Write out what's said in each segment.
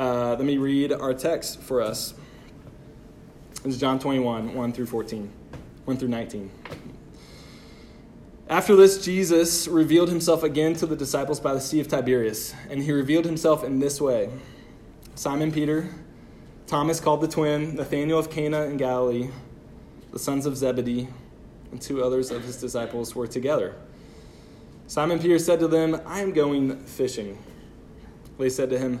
Uh, let me read our text for us. This is John 21, 1 through 14, 1 through 19. After this, Jesus revealed himself again to the disciples by the Sea of Tiberias, and he revealed himself in this way Simon Peter, Thomas called the twin, Nathanael of Cana in Galilee, the sons of Zebedee, and two others of his disciples were together. Simon Peter said to them, I am going fishing. They said to him,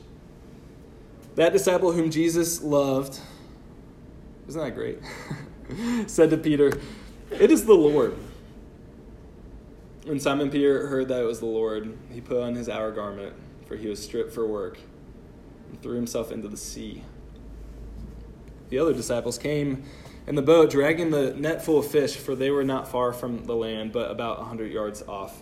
That disciple whom Jesus loved, isn't that great? said to Peter, It is the Lord. When Simon Peter heard that it was the Lord, he put on his outer garment, for he was stripped for work, and threw himself into the sea. The other disciples came in the boat, dragging the net full of fish, for they were not far from the land, but about a hundred yards off.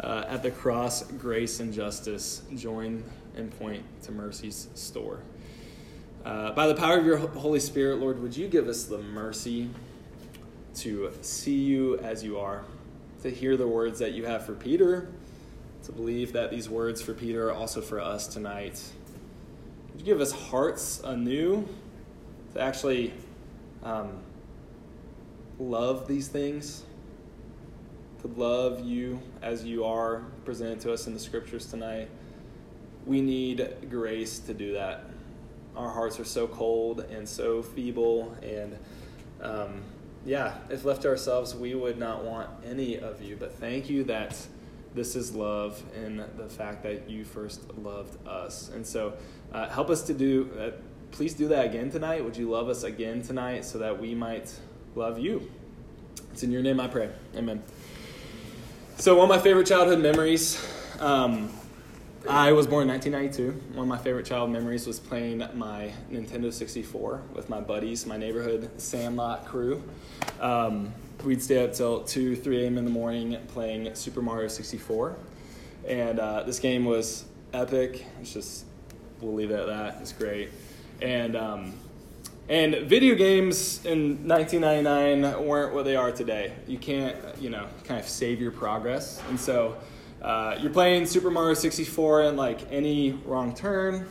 uh, at the cross, grace and justice join and point to mercy's store. Uh, by the power of your Holy Spirit, Lord, would you give us the mercy to see you as you are, to hear the words that you have for Peter, to believe that these words for Peter are also for us tonight. Would you give us hearts anew to actually um, love these things, to love you as you are presented to us in the scriptures tonight, we need grace to do that. Our hearts are so cold and so feeble, and um, yeah, if left to ourselves, we would not want any of you. But thank you that this is love and the fact that you first loved us. And so uh, help us to do, uh, please do that again tonight. Would you love us again tonight so that we might love you. It's in your name I pray. Amen. So, one of my favorite childhood memories. Um, I was born in 1992. One of my favorite child memories was playing my Nintendo 64 with my buddies, my neighborhood Sandlot crew. Um, we'd stay up till 2, 3 a.m. in the morning playing Super Mario 64. And uh, this game was epic. It's just, we'll leave it at that. It's great. And um, and video games in 1999 weren't what they are today. You can't, you know, kind of save your progress. And so uh, you're playing Super Mario 64 and like any wrong turn,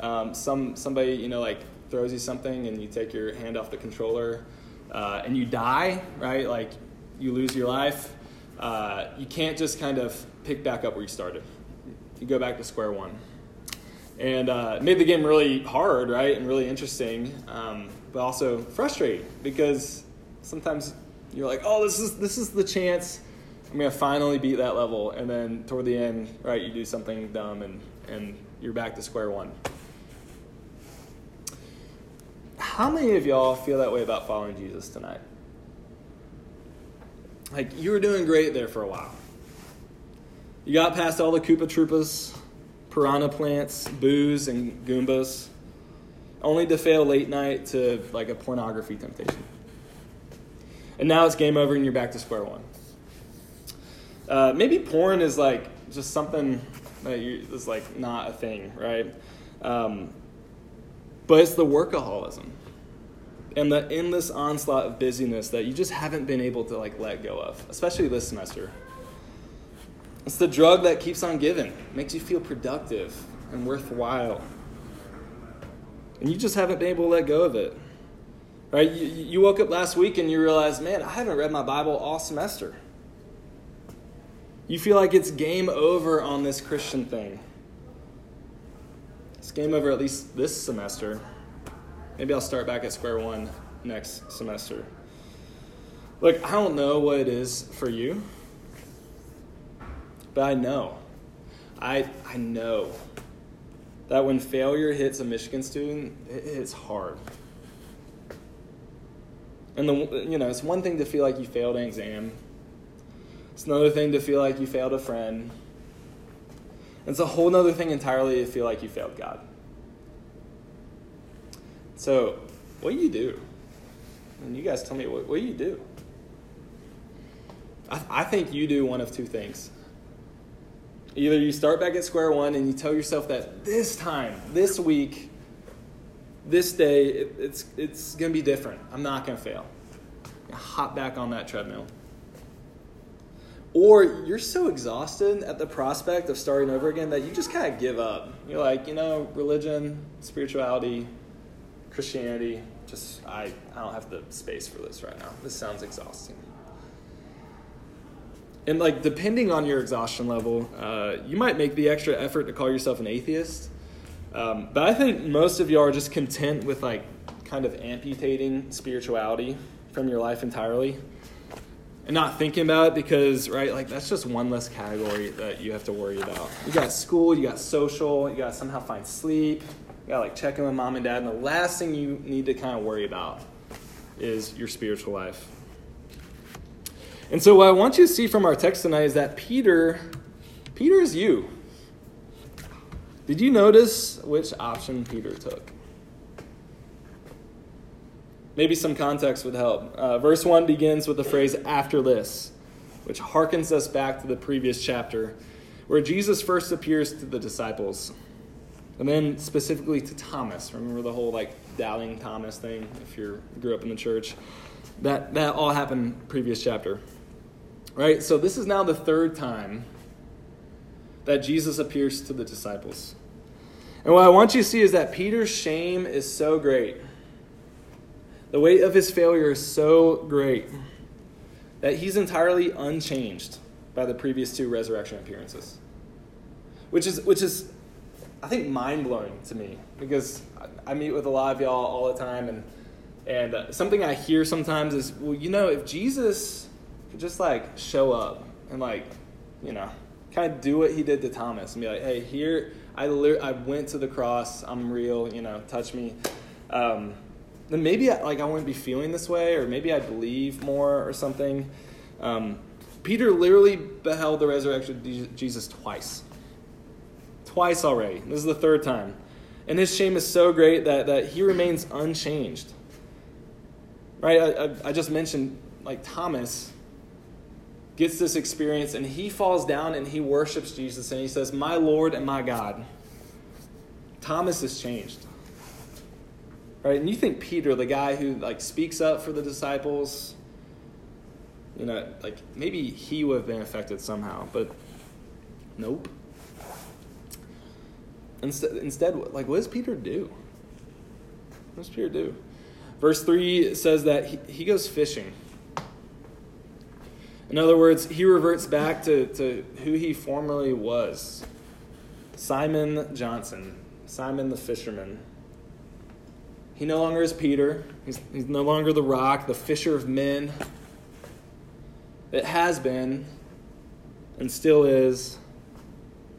um, some somebody, you know, like throws you something and you take your hand off the controller, uh, and you die, right? Like you lose your life, uh, you can't just kind of pick back up where you started. You go back to square one. And uh, it made the game really hard, right? And really interesting, um, but also frustrating because sometimes you're like, oh, this is, this is the chance I'm to finally beat that level. And then toward the end, right, you do something dumb and, and you're back to square one. How many of y'all feel that way about following Jesus tonight? Like, you were doing great there for a while. You got past all the Koopa Troopas, piranha plants, boos, and Goombas, only to fail late night to like a pornography temptation. And now it's game over and you're back to square one. Uh, maybe porn is like just something that you, is like not a thing, right? Um, but it's the workaholism and the endless onslaught of busyness that you just haven't been able to like let go of, especially this semester. It's the drug that keeps on giving, makes you feel productive and worthwhile. And you just haven't been able to let go of it. Right? You, you woke up last week and you realized, man, I haven't read my Bible all semester. You feel like it's game over on this Christian thing. It's game over at least this semester. Maybe I'll start back at square one next semester. Look, I don't know what it is for you, but I know. I, I know that when failure hits a Michigan student, it hits hard. And the, you know, it's one thing to feel like you failed an exam. It's another thing to feel like you failed a friend. It's a whole other thing entirely to feel like you failed God. So, what do you do? And you guys tell me, what, what do you do? I, I think you do one of two things. Either you start back at square one and you tell yourself that this time, this week, this day, it, it's, it's to be different. I'm not to fail. Hop back on that treadmill. Or you're so exhausted at the prospect of starting over again that you just kind of give up. You're like, you know, religion, spirituality, Christianity, just I, I don't have the space for this right now. This sounds exhausting. And like depending on your exhaustion level, uh, you might make the extra effort to call yourself an atheist. Um, but I think most of y'all are just content with like kind of amputating spirituality from your life entirely and not thinking about it because right like that's just one less category that you have to worry about you got school you got social you got somehow find sleep you got like checking with mom and dad, and the last thing you need to kind of worry about is your spiritual life. And so, what I want you to see from our text tonight is that Peter, Peter is you. Did you notice which option Peter took? Maybe some context would help. Uh, verse 1 begins with the phrase after this, which harkens us back to the previous chapter, where Jesus first appears to the disciples. And then specifically to Thomas. Remember the whole like doubting Thomas thing if you grew up in the church? That that all happened previous chapter. Right? So this is now the third time that Jesus appears to the disciples. And what I want you to see is that Peter's shame is so great. The weight of his failure is so great that he's entirely unchanged by the previous two resurrection appearances. Which is which is I think mind blowing to me because I, meet with a lot of y'all all the time, and and uh, something I hear sometimes is, well, you know, if Jesus could just like show up and like, you know, kind of do what he did to Thomas and be like, hey, here I li- I went to the cross, I'm real, you know, touch me. Um, then maybe I, like I wouldn't be feeling this way, or maybe I'd believe more or something. Um, Peter literally beheld the resurrection of Jesus twice twice already. This is the third time. And his shame is so great that, that he remains unchanged. Right? I, I, I just mentioned, like, Thomas gets this experience and he falls down and he worships Jesus and he says, My Lord and my God. Thomas is changed. Right? And you think Peter, the guy who like speaks up for the disciples, you know, like maybe he would have been affected somehow, but nope. Instead, instead, like, what does Peter do? What does Peter do? Verse 3 says that he, he goes fishing. In other words, he reverts back to, to who he formerly was Simon Johnson, Simon the fisherman. He no longer is Peter, he's, he's no longer the rock, the fisher of men. It has been and still is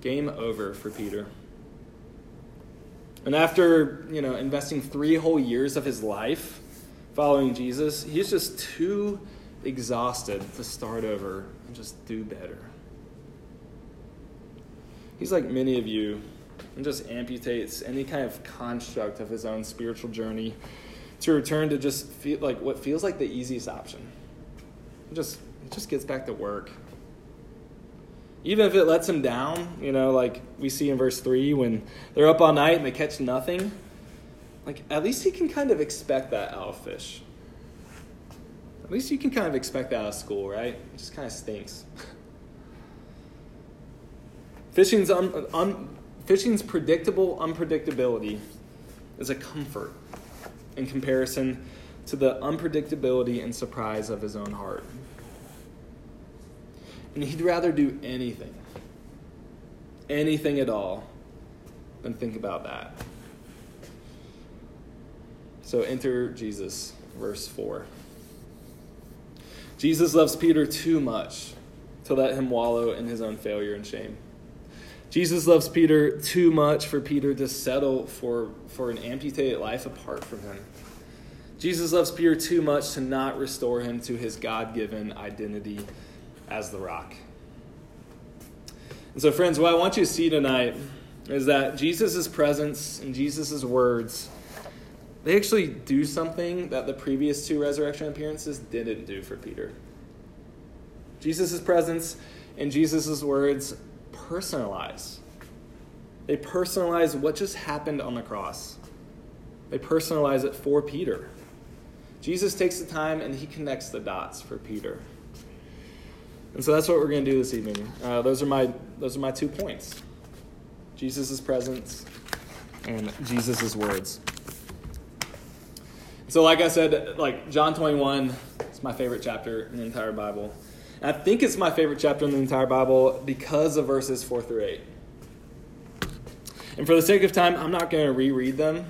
game over for Peter. And after, you know, investing 3 whole years of his life following Jesus, he's just too exhausted to start over and just do better. He's like many of you and just amputates any kind of construct of his own spiritual journey to return to just feel like what feels like the easiest option. Just just gets back to work. Even if it lets him down, you know, like we see in verse 3 when they're up all night and they catch nothing, like at least he can kind of expect that of fish. At least you can kind of expect that out of school, right? It just kind of stinks. Fishing's, un, un, fishing's predictable unpredictability is a comfort in comparison to the unpredictability and surprise of his own heart. And he'd rather do anything, anything at all, than think about that. So enter Jesus, verse 4. Jesus loves Peter too much to let him wallow in his own failure and shame. Jesus loves Peter too much for Peter to settle for, for an amputated life apart from him. Jesus loves Peter too much to not restore him to his God given identity as the rock. And so, friends, what I want you to see tonight is that Jesus' presence and Jesus' words, they actually do something that the previous two resurrection appearances didn't do for Peter. Jesus' presence and Jesus' words personalize. They personalize what just happened on the cross. They personalize it for Peter. Jesus takes the time and he connects the dots for Peter. And so that's what we're going to do this evening. Uh, those, are my, those are my two points Jesus' presence and Jesus' words. So, like I said, like John 21 is my favorite chapter in the entire Bible. And I think it's my favorite chapter in the entire Bible because of verses 4 through 8. And for the sake of time, I'm not going to reread them.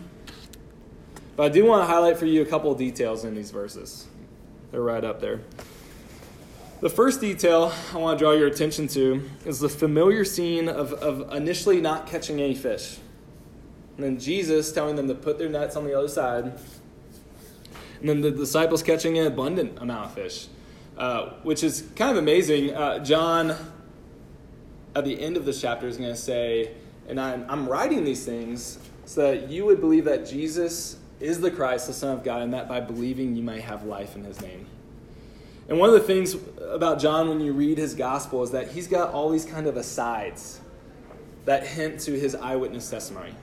But I do want to highlight for you a couple of details in these verses. They're right up there. The first detail I want to draw your attention to is the familiar scene of, of initially not catching any fish. And then Jesus telling them to put their nets on the other side. And then the disciples catching an abundant amount of fish. Uh, which is kind of amazing. Uh, John, at the end of this chapter, is going to say, and I'm, I'm writing these things so that you would believe that Jesus is the Christ, the Son of God, and that by believing you may have life in his name. And one of the things about John when you read his gospel is that he's got all these kind of asides that hint to his eyewitness testimony.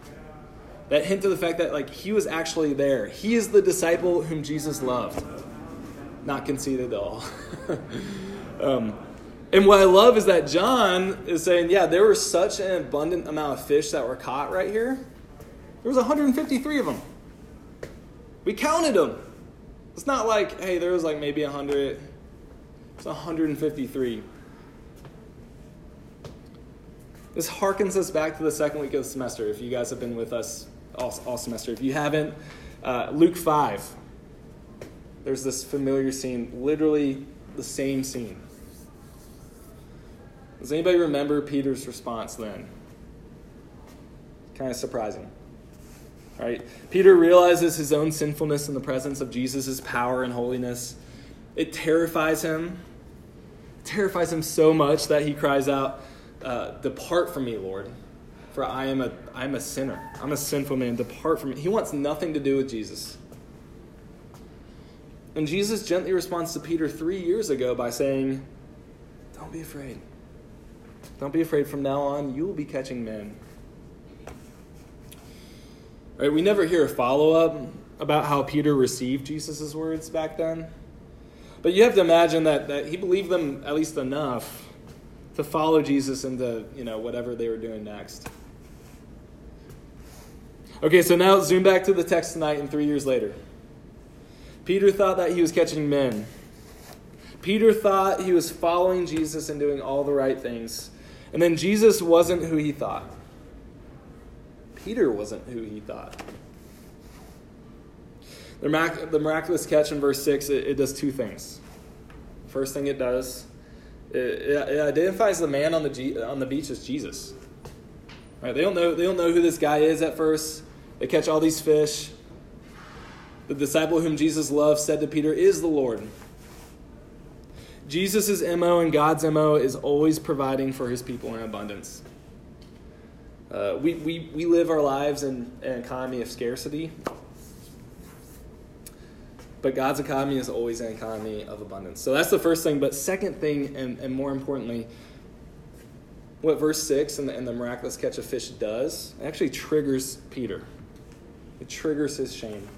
That hint to the fact that like he was actually there. He is the disciple whom Jesus loved not conceited at all. um, and what I love is that John is saying, yeah, there was such an abundant amount of fish that were caught right here. There was 153 of them. We counted them. It's not like, hey, there was like maybe 100. It's 153. This harkens us back to the second week of the semester. If you guys have been with us all, all semester, if you haven't, uh, Luke 5 there's this familiar scene, literally the same scene. Does anybody remember Peter's response then? Kind of surprising. Right? Peter realizes his own sinfulness in the presence of Jesus' power and holiness. It terrifies him. It terrifies him so much that he cries out, uh, Depart from me, Lord, for I am a, I am a sinner. I'm a sinful man. Depart from me. He wants nothing to do with Jesus. And Jesus gently responds to Peter three years ago by saying, Don't be afraid. Don't be afraid. From now on, you will be catching men. Right, we never hear a follow up about how Peter received Jesus' words back then. But you have to imagine that, that he believed them at least enough to follow Jesus into you know whatever they were doing next. Okay, so now zoom back to the text tonight and three years later. Peter thought that he was catching men. Peter thought he was following Jesus and doing all the right things. And then Jesus wasn't who he thought. Peter wasn't who he thought. The, mirac- the miraculous catch in verse 6, it, it, does two things. First thing it does, it, it identifies the man on the, G- on the beach as Jesus. Right? They, don't know, they don't know who this guy is at first. They catch all these fish. The disciple whom Jesus loved said to Peter, Is the Lord. Jesus' MO and God's MO is always providing for his people in abundance. Uh, we, we, we live our lives in an economy of scarcity, but God's economy is always an economy of abundance. So that's the first thing. But, second thing, and, and more importantly, what verse 6 and the, and the miraculous catch of fish does, actually triggers Peter. It triggers his shame.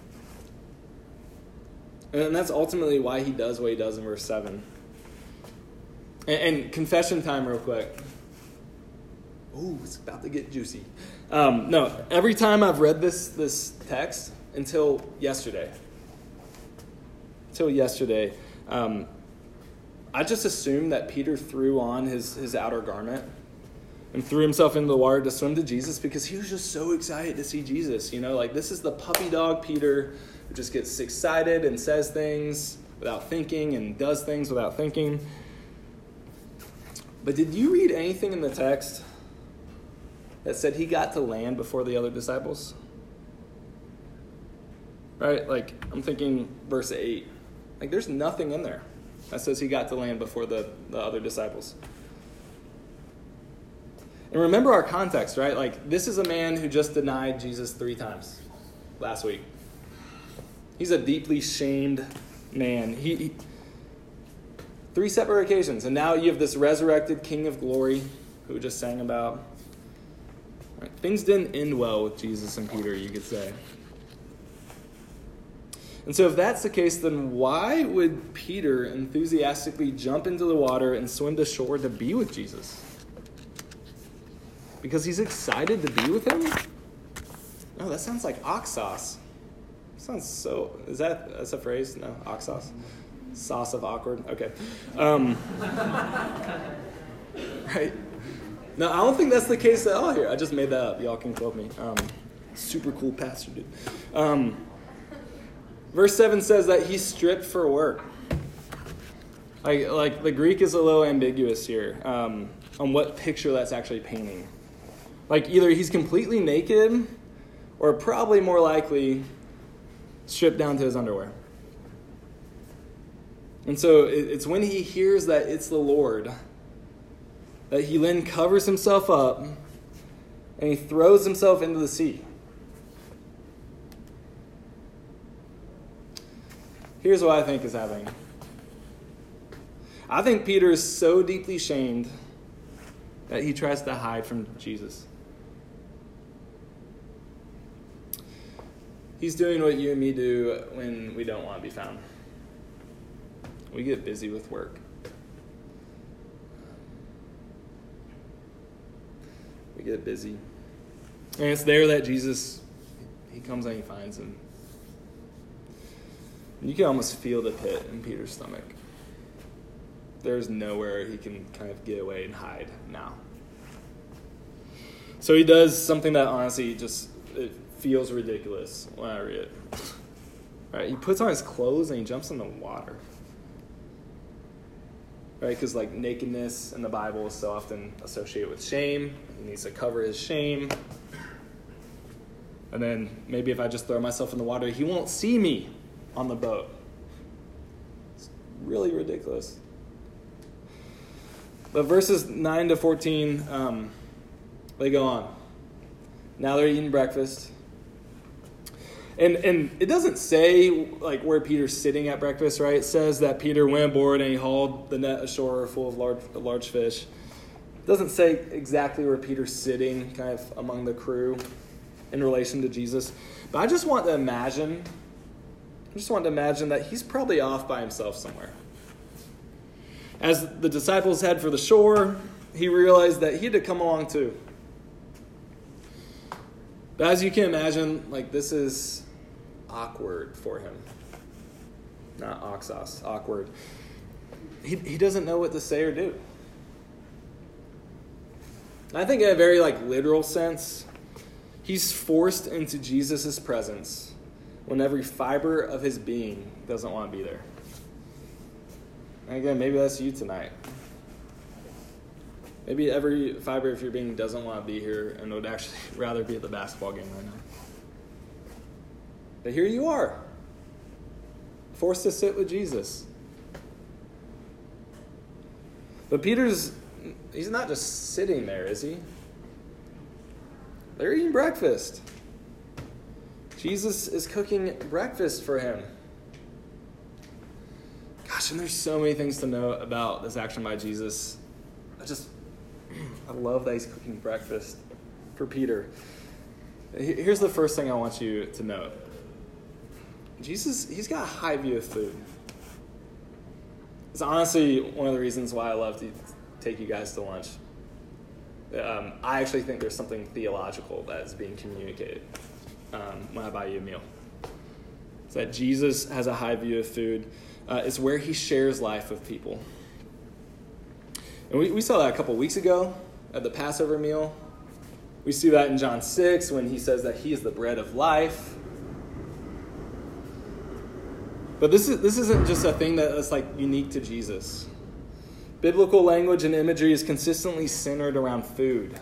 And that's ultimately why he does what he does in verse 7. And, and confession time, real quick. Ooh, it's about to get juicy. Um, no, every time I've read this, this text until yesterday, until yesterday, um, I just assumed that Peter threw on his, his outer garment and threw himself into the water to swim to Jesus because he was just so excited to see Jesus. You know, like this is the puppy dog Peter who just gets excited and says things without thinking and does things without thinking. But did you read anything in the text that said he got to land before the other disciples? Right? Like, I'm thinking verse 8. Like, there's nothing in there that says he got to land before the, the other disciples. And remember our context, right? Like, this is a man who just denied Jesus three times last week. He's a deeply shamed man. He, he Three separate occasions. And now you have this resurrected King of glory who we just sang about. Right. Things didn't end well with Jesus and Peter, you could say. And so, if that's the case, then why would Peter enthusiastically jump into the water and swim to shore to be with Jesus? Because he's excited to be with him? No, that sounds like ox sauce. Sounds so. Is that that's a phrase? No, ox sauce. Sauce of awkward. Okay. Um, right. No, I don't think that's the case at all here. I just made that up. Y'all can quote me. Um, super cool pastor dude. Um, verse seven says that he's stripped for work. Like, like the Greek is a little ambiguous here um, on what picture that's actually painting. Like either he's completely naked, or probably more likely stripped down to his underwear. And so it's when he hears that it's the Lord that he then covers himself up and he throws himself into the sea. Here's what I think is happening. I think Peter is so deeply shamed that he tries to hide from Jesus. He's doing what you and me do when we don't want to be found. We get busy with work. We get busy. And it's there that Jesus, he comes and he finds him. You can almost feel the pit in Peter's stomach. There's nowhere he can kind of get away and hide now. So he does something that honestly just it feels ridiculous when I read it. Right? He puts on his clothes and he jumps in the water right? Because like nakedness in the Bible is so often associated with shame. He needs to cover his shame. And then maybe if I just throw myself in the water, he won't see me on the boat. It's really ridiculous. But verses 9 to 14, um, they go on. Now they're eating breakfast. And and it doesn't say like where Peter's sitting at breakfast, right? It says that Peter went aboard and he hauled the net ashore full of large large fish. It doesn't say exactly where Peter's sitting, kind of among the crew, in relation to Jesus. But I just want to imagine, I just want to imagine that he's probably off by himself somewhere. As the disciples head for the shore, he realized that he had to come along too. But as you can imagine, like this is awkward for him. not oxos, awkward. He, he doesn't know what to say or do. I think in a very like literal sense, he's forced into Jesus' presence when every fiber of his being doesn't want to be there. And again, maybe that's you tonight. Maybe every fiber of your being doesn't want to be here and would actually rather be at the basketball game right now. But here you are, forced to sit with Jesus. But Peter's, he's not just sitting there, is he? They're eating breakfast. Jesus is cooking breakfast for him. Gosh, and there's so many things to know about this action by Jesus. I just, I love that he's cooking breakfast for Peter. Here's the first thing I want you to note Jesus, he's got a high view of food. It's honestly one of the reasons why I love to take you guys to lunch. Um, I actually think there's something theological that is being communicated um, when I buy you a meal. It's that Jesus has a high view of food. Uh, it's where he shares life with people. And we, we saw that a couple weeks ago at the Passover meal. We see that in John 6 when he says that he is the bread of life. But this, is, this isn't just a thing that's like unique to Jesus. Biblical language and imagery is consistently centered around food.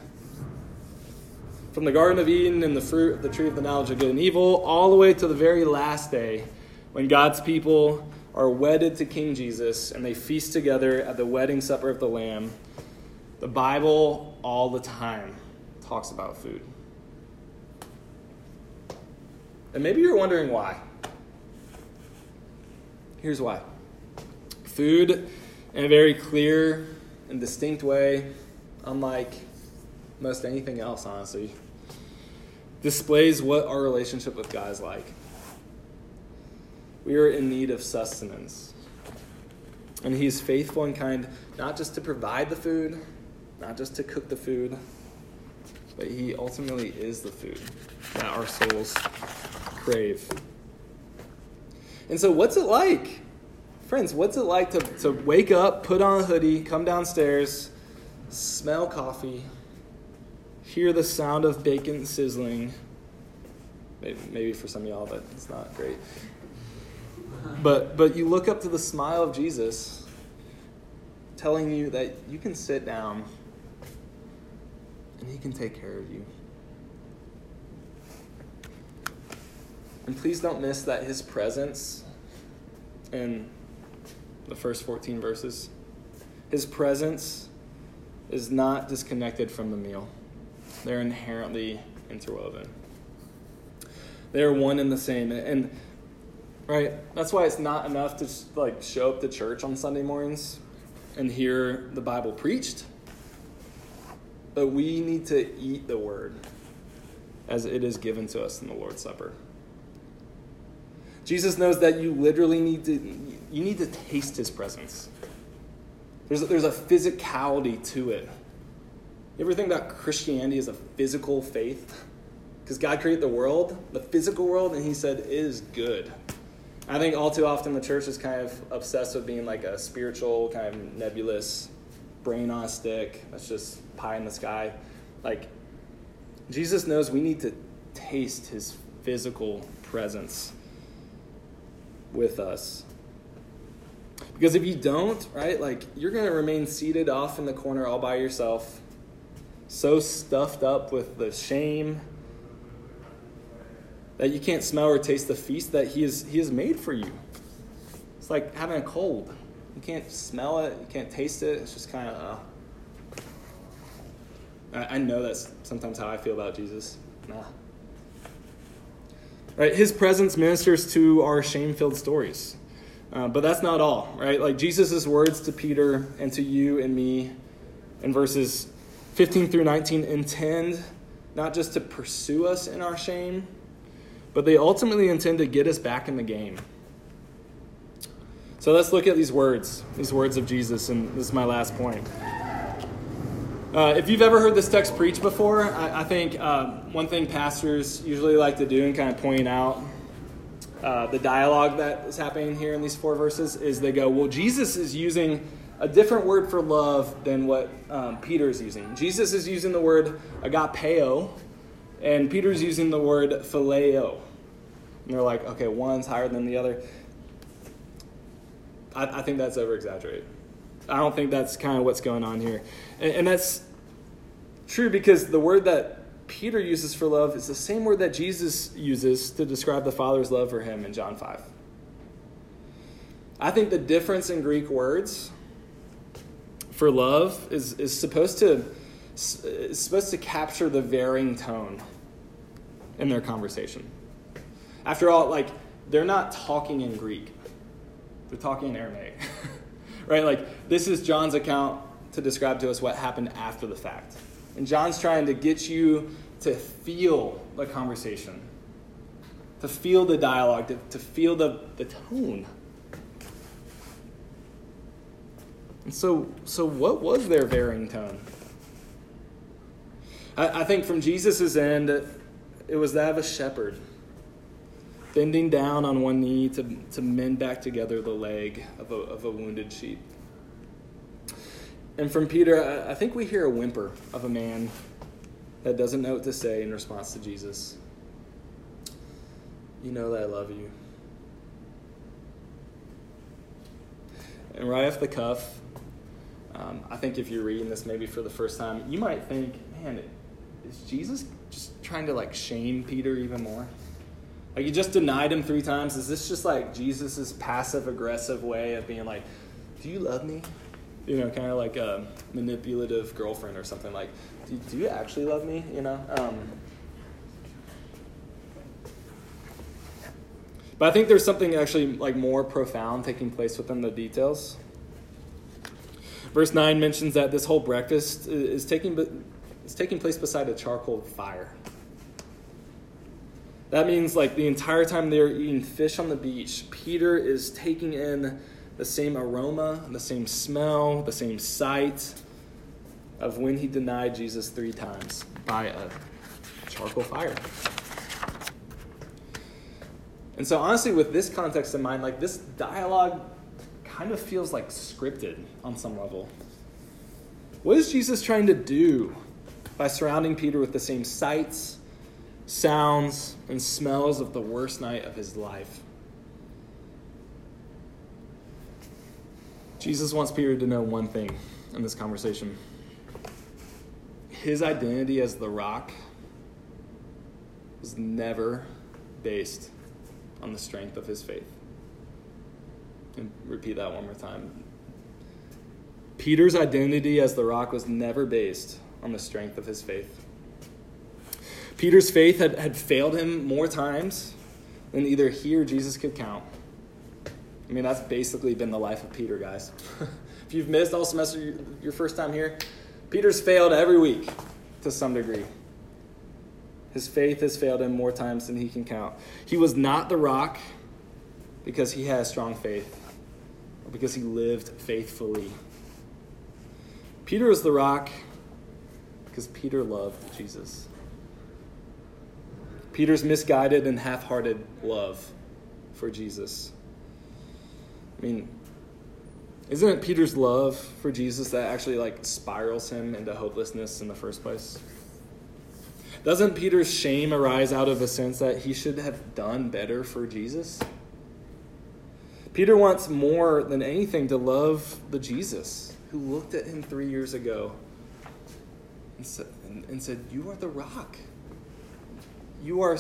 From the Garden of Eden and the fruit, of the tree of the knowledge of good and evil, all the way to the very last day when God's people are wedded to King Jesus and they feast together at the wedding supper of the Lamb. The Bible all the time talks about food. And maybe you're wondering why. Here's why food, in a very clear and distinct way, unlike most anything else, honestly, displays what our relationship with God is like. We are in need of sustenance. And He's faithful and kind, not just to provide the food, not just to cook the food, but He ultimately is the food that our souls crave. And so, what's it like? Friends, what's it like to, to wake up, put on a hoodie, come downstairs, smell coffee, hear the sound of bacon sizzling. Maybe, for some of y'all, but it's not great. But, but you look up to the smile of Jesus telling you that you can sit down and he can take care of you. And please don't miss that his presence in the first 14 verses, his presence is not disconnected from the meal. They're inherently interwoven. They are one and the same. And, right, that's why it's not enough to just, like show up to church on Sunday mornings and hear the Bible preached. But we need to eat the word as it is given to us in the Lord's Supper. Jesus knows that you literally need to you need to taste his presence. There's a, there's a physicality to it. You ever think about Christianity as a physical faith? Because God created the world, the physical world, and he said it is good. I think all too often the church is kind of obsessed with being like a spiritual, kind of nebulous brain on a stick. That's just pie in the sky. Like, Jesus knows we need to taste his physical presence with us. Because if you don't, right, like you're going to remain seated off in the corner all by yourself, so stuffed up with the shame that you can't smell or taste the feast that he, is, he has made for you. It's like having a cold. You can't smell it, you can't taste it. It's just kind of. Uh, I, I know that's sometimes how I feel about Jesus. Nah. Right? His presence ministers to our shame filled stories. Uh, but that's not all, right? Like Jesus' words to Peter and to you and me in verses 15 through 19 intend not just to pursue us in our shame, but they ultimately intend to get us back in the game. So let's look at these words, these words of Jesus, and this is my last point. Uh, if you've ever heard this text preached before, I, I think uh, one thing pastors usually like to do and kind of point out uh, the dialogue that is happening here in these four verses is they go, well, Jesus is using a different word for love than what um, Peter is using. Jesus is using the word agapeo, and Peter's using the word phileo. And they're like, okay, one's higher than the other. I, I think that's over exaggerated. I don't think that's kind of what's going on here. And, and that's true because the word that Peter uses for love is the same word that Jesus uses to describe the Father's love for him in John 5. I think the difference in Greek words for love is, is supposed to is supposed to capture the varying tone in their conversation. After all, like they're not talking in Greek. They're talking in Aramaic. right? Like this is John's account to describe to us what happened after the fact. And John's trying to get you to feel the conversation, to feel the dialogue, to, to feel the, the tone. And so, so what was their varying tone? I, I think from Jesus' end, it was that of a shepherd bending down on one knee to, to mend back together the leg of a, of a wounded sheep. And from Peter, I think we hear a whimper of a man that doesn't know what to say in response to Jesus. You know that I love you. And right off the cuff, um, I think if you're reading this maybe for the first time, you might think, man, is Jesus just trying to like shame Peter even more? Like, you just denied him three times. Is this just like Jesus' passive aggressive way of being like, do you love me? You know, kind of like a manipulative girlfriend or something like, do, do you actually love me? You know? Um, but I think there's something actually like more profound taking place within the details. Verse 9 mentions that this whole breakfast is taking, is taking place beside a charcoal fire. That means, like, the entire time they're eating fish on the beach, Peter is taking in the same aroma, the same smell, the same sight of when he denied Jesus three times by a charcoal fire. And so, honestly, with this context in mind, like, this dialogue kind of feels like scripted on some level. What is Jesus trying to do by surrounding Peter with the same sights, sounds, and smells of the worst night of his life. Jesus wants Peter to know one thing in this conversation his identity as the rock was never based on the strength of his faith. And repeat that one more time. Peter's identity as the rock was never based on the strength of his faith. Peter's faith had, had failed him more times than either he or Jesus could count. I mean, that's basically been the life of Peter, guys. if you've missed all semester, your first time here, Peter's failed every week to some degree. His faith has failed him more times than he can count. He was not the rock because he had strong faith, or because he lived faithfully. Peter was the rock because Peter loved Jesus. Peter's misguided and half hearted love for Jesus. I mean, isn't it Peter's love for Jesus that actually like spirals him into hopelessness in the first place? Doesn't Peter's shame arise out of a sense that he should have done better for Jesus? Peter wants more than anything to love the Jesus who looked at him three years ago and said, and said You are the rock you are,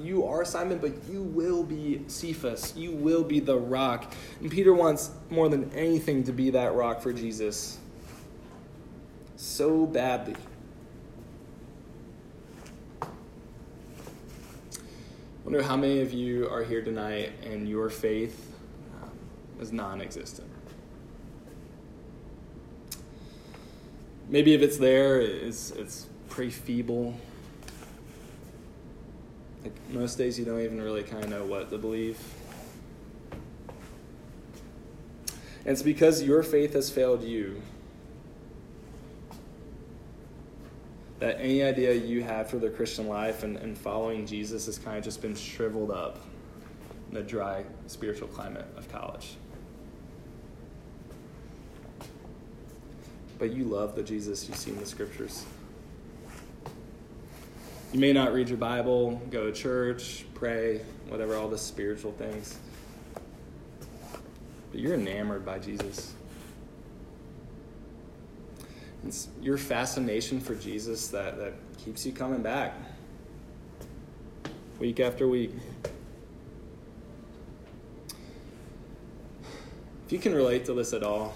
you are Simon, but you will be Cephas. You will be the rock. And Peter wants more than anything to be that rock for Jesus so badly. I wonder how many of you are here tonight and your faith um, is non existent. Maybe if it's there, it's, it's pretty feeble. Like most days, you don't even really kind of know what to believe. And it's because your faith has failed you that any idea you have for the Christian life and, and following Jesus has kind of just been shriveled up in the dry spiritual climate of college. But you love the Jesus you see in the scriptures. You may not read your Bible, go to church, pray, whatever, all the spiritual things. But you're enamored by Jesus. It's your fascination for Jesus that, that keeps you coming back week after week. If you can relate to this at all,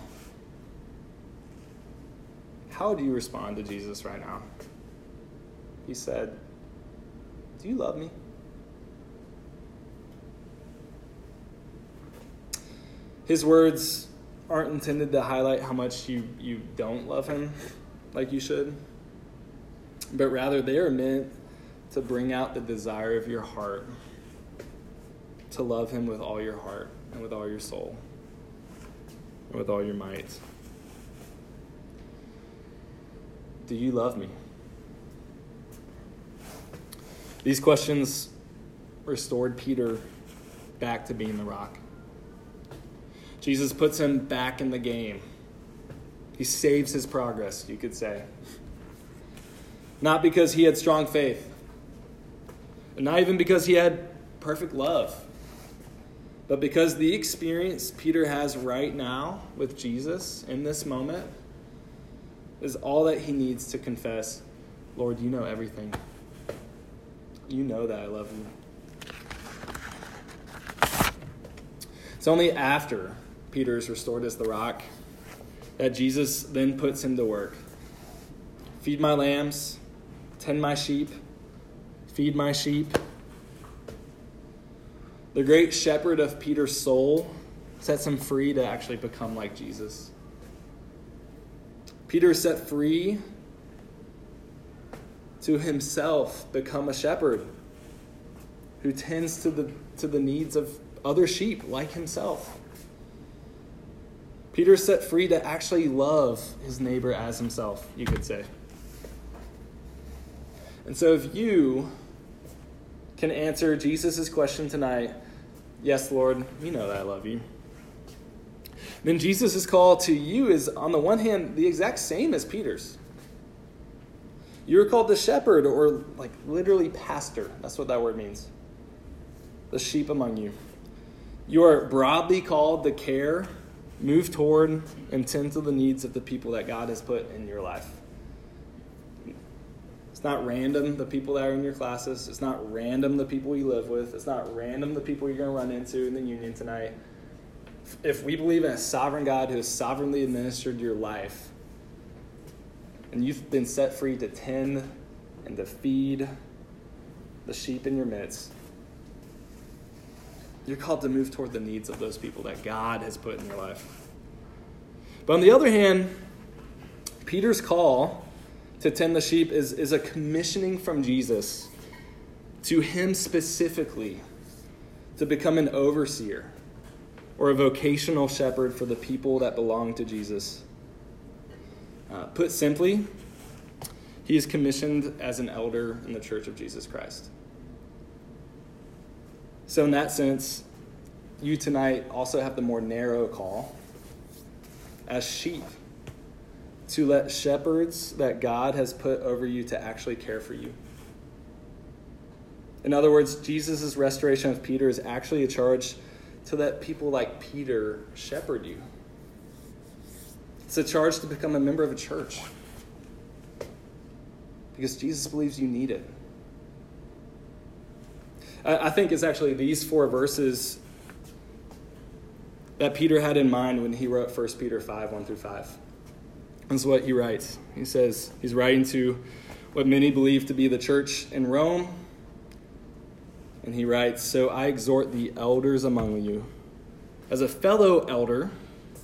how do you respond to Jesus right now? He said, Do you love me? His words aren't intended to highlight how much you, you don't love him like you should, but rather they are meant to bring out the desire of your heart to love him with all your heart and with all your soul and with all your might. Do you love me? These questions restored Peter back to being the rock. Jesus puts him back in the game. He saves his progress, you could say. Not because he had strong faith, and not even because he had perfect love, but because the experience Peter has right now with Jesus in this moment is all that he needs to confess Lord, you know everything. You know that I love you. It's only after Peter is restored as the rock that Jesus then puts him to work. Feed my lambs, tend my sheep, feed my sheep. The great shepherd of Peter's soul sets him free to actually become like Jesus. Peter is set free to himself become a shepherd who tends to the, to the needs of other sheep like himself. Peter set free to actually love his neighbor as himself, you could say. And so if you can answer Jesus' question tonight, Yes, Lord, you know that I love you. Then Jesus' call to you is, on the one hand, the exact same as Peter's. You are called the shepherd, or like literally pastor. That's what that word means. The sheep among you. You are broadly called to care, move toward, and tend to the needs of the people that God has put in your life It's not random the people that are in your classes. It's not random the people you live with. It's not random the people you're going to run into in the union tonight. If we believe in a sovereign God who has sovereignly administered your life, and you've been set free to tend and to feed the sheep in your midst, you're called to move toward the needs of those people that God has put in your life. But on the other hand, Peter's call to tend the sheep is, is a commissioning from Jesus to him specifically to become an overseer or a vocational shepherd for the people that belong to Jesus. Uh, put simply, he is commissioned as an elder in the church of Jesus Christ. So, in that sense, you tonight also have the more narrow call as sheep to let shepherds that God has put over you to actually care for you. In other words, Jesus' restoration of Peter is actually a charge to let people like Peter shepherd you. It's a charge to become a member of a church because Jesus believes you need it. I think it's actually these four verses that Peter had in mind when he wrote 1 Peter 5 1 through 5. That's what he writes. He says he's writing to what many believe to be the church in Rome. And he writes So I exhort the elders among you, as a fellow elder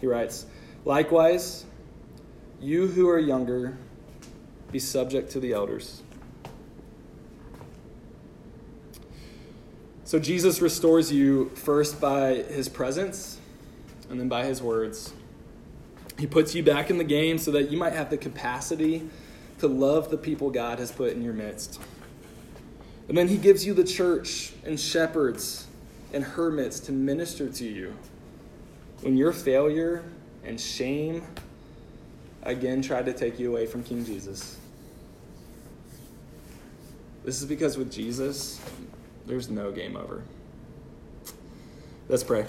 He writes, Likewise, you who are younger, be subject to the elders. So Jesus restores you first by his presence and then by his words. He puts you back in the game so that you might have the capacity to love the people God has put in your midst. And then he gives you the church and shepherds and hermits to minister to you when your failure and shame again tried to take you away from King Jesus. This is because with Jesus, there's no game over. Let's pray.